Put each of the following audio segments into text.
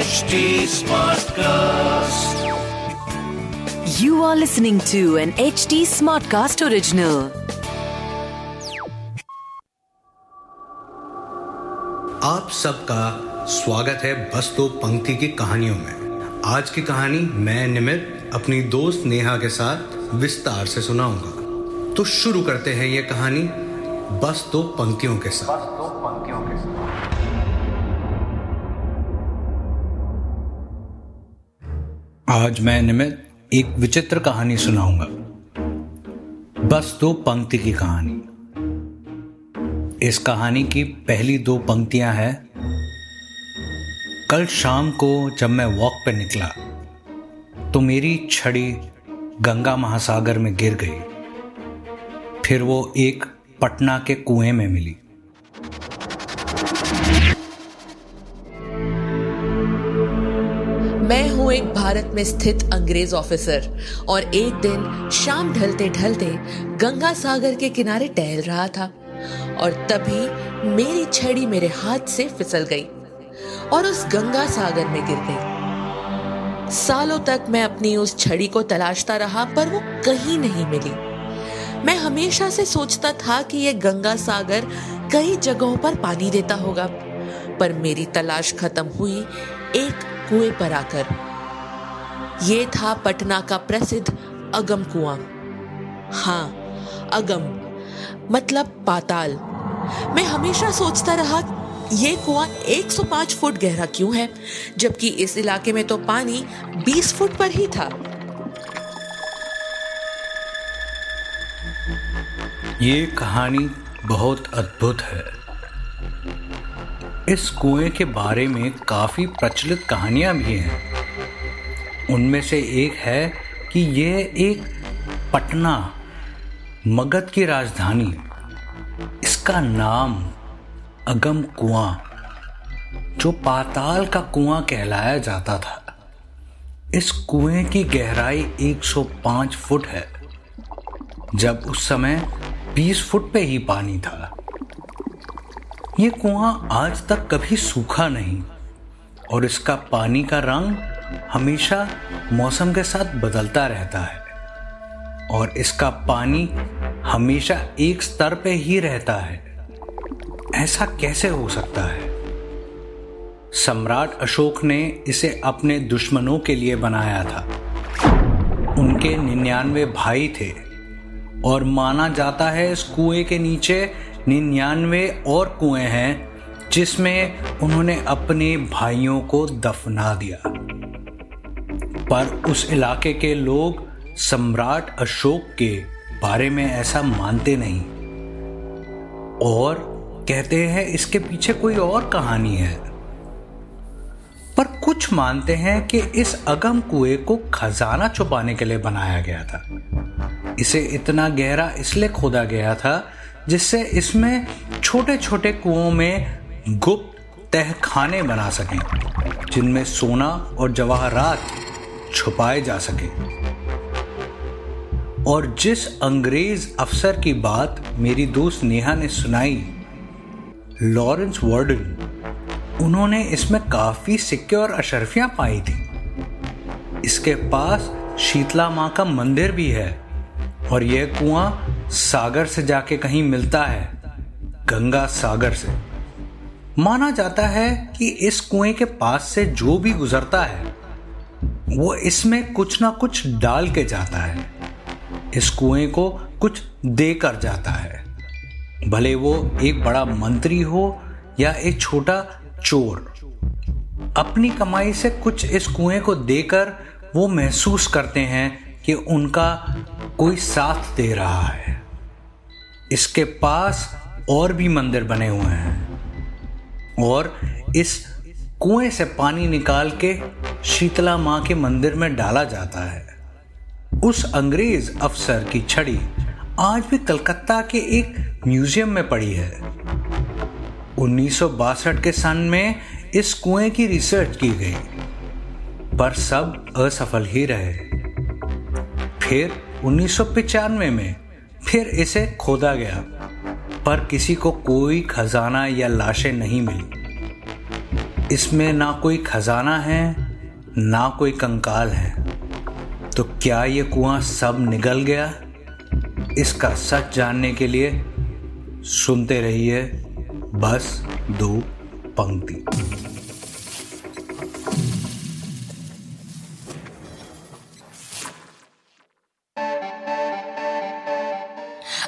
HD Smartcast. You are listening to an HD Smartcast original. आप सबका स्वागत है बस दो पंक्ति की कहानियों में आज की कहानी मैं निमित अपनी दोस्त नेहा के साथ विस्तार से सुनाऊँगा तो शुरू करते हैं ये कहानी बस दो पंक्तियों के साथ आज मैं निमित एक विचित्र कहानी सुनाऊँगा। बस दो पंक्ति की कहानी। इस कहानी की पहली दो पंक्तियाँ हैं, कल शाम को जब मैं वॉक पर निकला तो मेरी छड़ी गंगा महासागर में गिर गई। फिर वो एक पटना के कुएँ में मिली। मैं हूँ एक भारत में स्थित अंग्रेज़ ऑफिसर, और एक दिन शाम ढलते ढलते गंगा सागर के किनारे टहल रहा था, और तभी मेरी छड़ी मेरे हाथ से फिसल गई, और उस गंगा सागर में गिर गई। सालों तक मैं अपनी उस छड़ी को तलाशता रहा, पर वो कहीं नहीं मिली। मैं हमेशा से सोचता था कि यह गंगा सागर कई जगहों पर पानी देता होगा, पर मेरी तलाश खत्म हुई एक कुएँ पर आकर। ये था पटना का प्रसिद्ध अगम कुआँ। हाँ अगम मतलब पाताल। मैं हमेशा सोचता रहा, ये कुआँ 105 फुट गहरा क्यों है? जबकि इस इलाके में तो पानी 20 फुट पर ही था। ये कहानी बहुत अद्भुत है। इस कुएँ के बारे में काफ़ी प्रचलित कहानियाँ भी हैं। उनमें से एक है कि यह एक पटना, मगध की राजधानी। इसका नाम अगम कुआँ, जो पाताल का कुआँ कहलाया जाता था। इस कुएँ की गहराई 105 फुट है, जब उस समय 20 फुट पे ही पानी था। ये कुआँ आज तक कभी सूखा नहीं, और इसका पानी का रंग हमेशा मौसम के साथ बदलता रहता है, और इसका पानी हमेशा एक स्तर पे ही रहता है। ऐसा कैसे हो सकता है? सम्राट अशोक ने इसे अपने दुश्मनों के लिए बनाया था। उनके निन्यानवे भाई थे, और माना जाता है इस कुएँ के नीचे निन्यानवे और कुएँ हैं, जिसमें उन्होंने अपने भाइयों को दफना दिया। पर उस इलाके के लोग सम्राट अशोक के बारे में ऐसा मानते नहीं। और कहते हैं, इसके पीछे कोई और कहानी है। पर कुछ मानते हैं कि इस अगम कुएँ को खजाना छुपाने के लिए बनाया गया था। इसे इतना गहरा इसलिए खोदा गया था जिससे इसमें छोटे छोटे कुओं में गुप्त तह खाने बना सकें, जिनमें सोना और जवाहरात छुपाए जा सके। और जिस अंग्रेज़ अफसर की बात मेरी दोस्त नेहा ने सुनाई, लॉरेंस वार्डन, उन्होंने इसमें काफ़ी सिक्के और अशरफियाँ पाई थी। इसके पास शीतला माँ का मंदिर भी है और यह कुआँ सागर से जाके कहीं मिलता है, गंगा सागर से। माना जाता है कि इस कुएँ के पास से जो भी गुजरता है, वो इसमें कुछ ना कुछ डाल के जाता है। इस कुएँ को कुछ देकर जाता है। भले वो एक बड़ा मंत्री हो या एक छोटा चोर, अपनी कमाई से कुछ इस कुएँ को देकर वो महसूस करते हैं कि उनका कोई साथ दे रहा है। इसके पास और भी मंदिर बने हुए हैं। और इस कुएँ से पानी निकाल के शीतला माँ के मंदिर में डाला जाता है। उस अंग्रेज़ अफसर की छड़ी आज भी कलकत्ता के एक म्यूज़ियम में पड़ी है। उन्नीस सौ बासठ के सन में इस कुएँ की रिसर्च की गई, पर सब असफल ही रहे। फिर उन्नीस सौ पंचानवे में फिर इसे खोदा गया, पर किसी को कोई खजाना या लाशें नहीं मिली। इसमें ना कोई खजाना है, ना कोई कंकाल है। तो क्या ये कुआँ सब निगल गया? इसका सच जानने के लिए सुनते रहिए बस दो पंक्ति।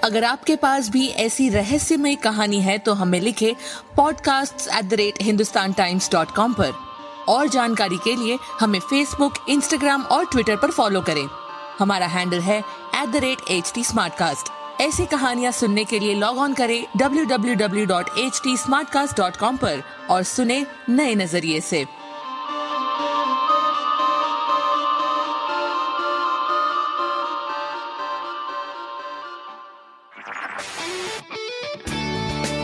अगर आपके पास भी ऐसी रहस्यमय कहानी है तो हमें लिखे podcast at the rate Hindustan Times dot com पर। और जानकारी के लिए हमें फेसबुक इंस्टाग्राम और ट्विटर पर फॉलो करें। हमारा हैंडल है at the rate H T ऐसी कहानियाँ सुनने के लिए लॉग ऑन करें www.htsmartcast.com पर और सुने नए नज़रिए से।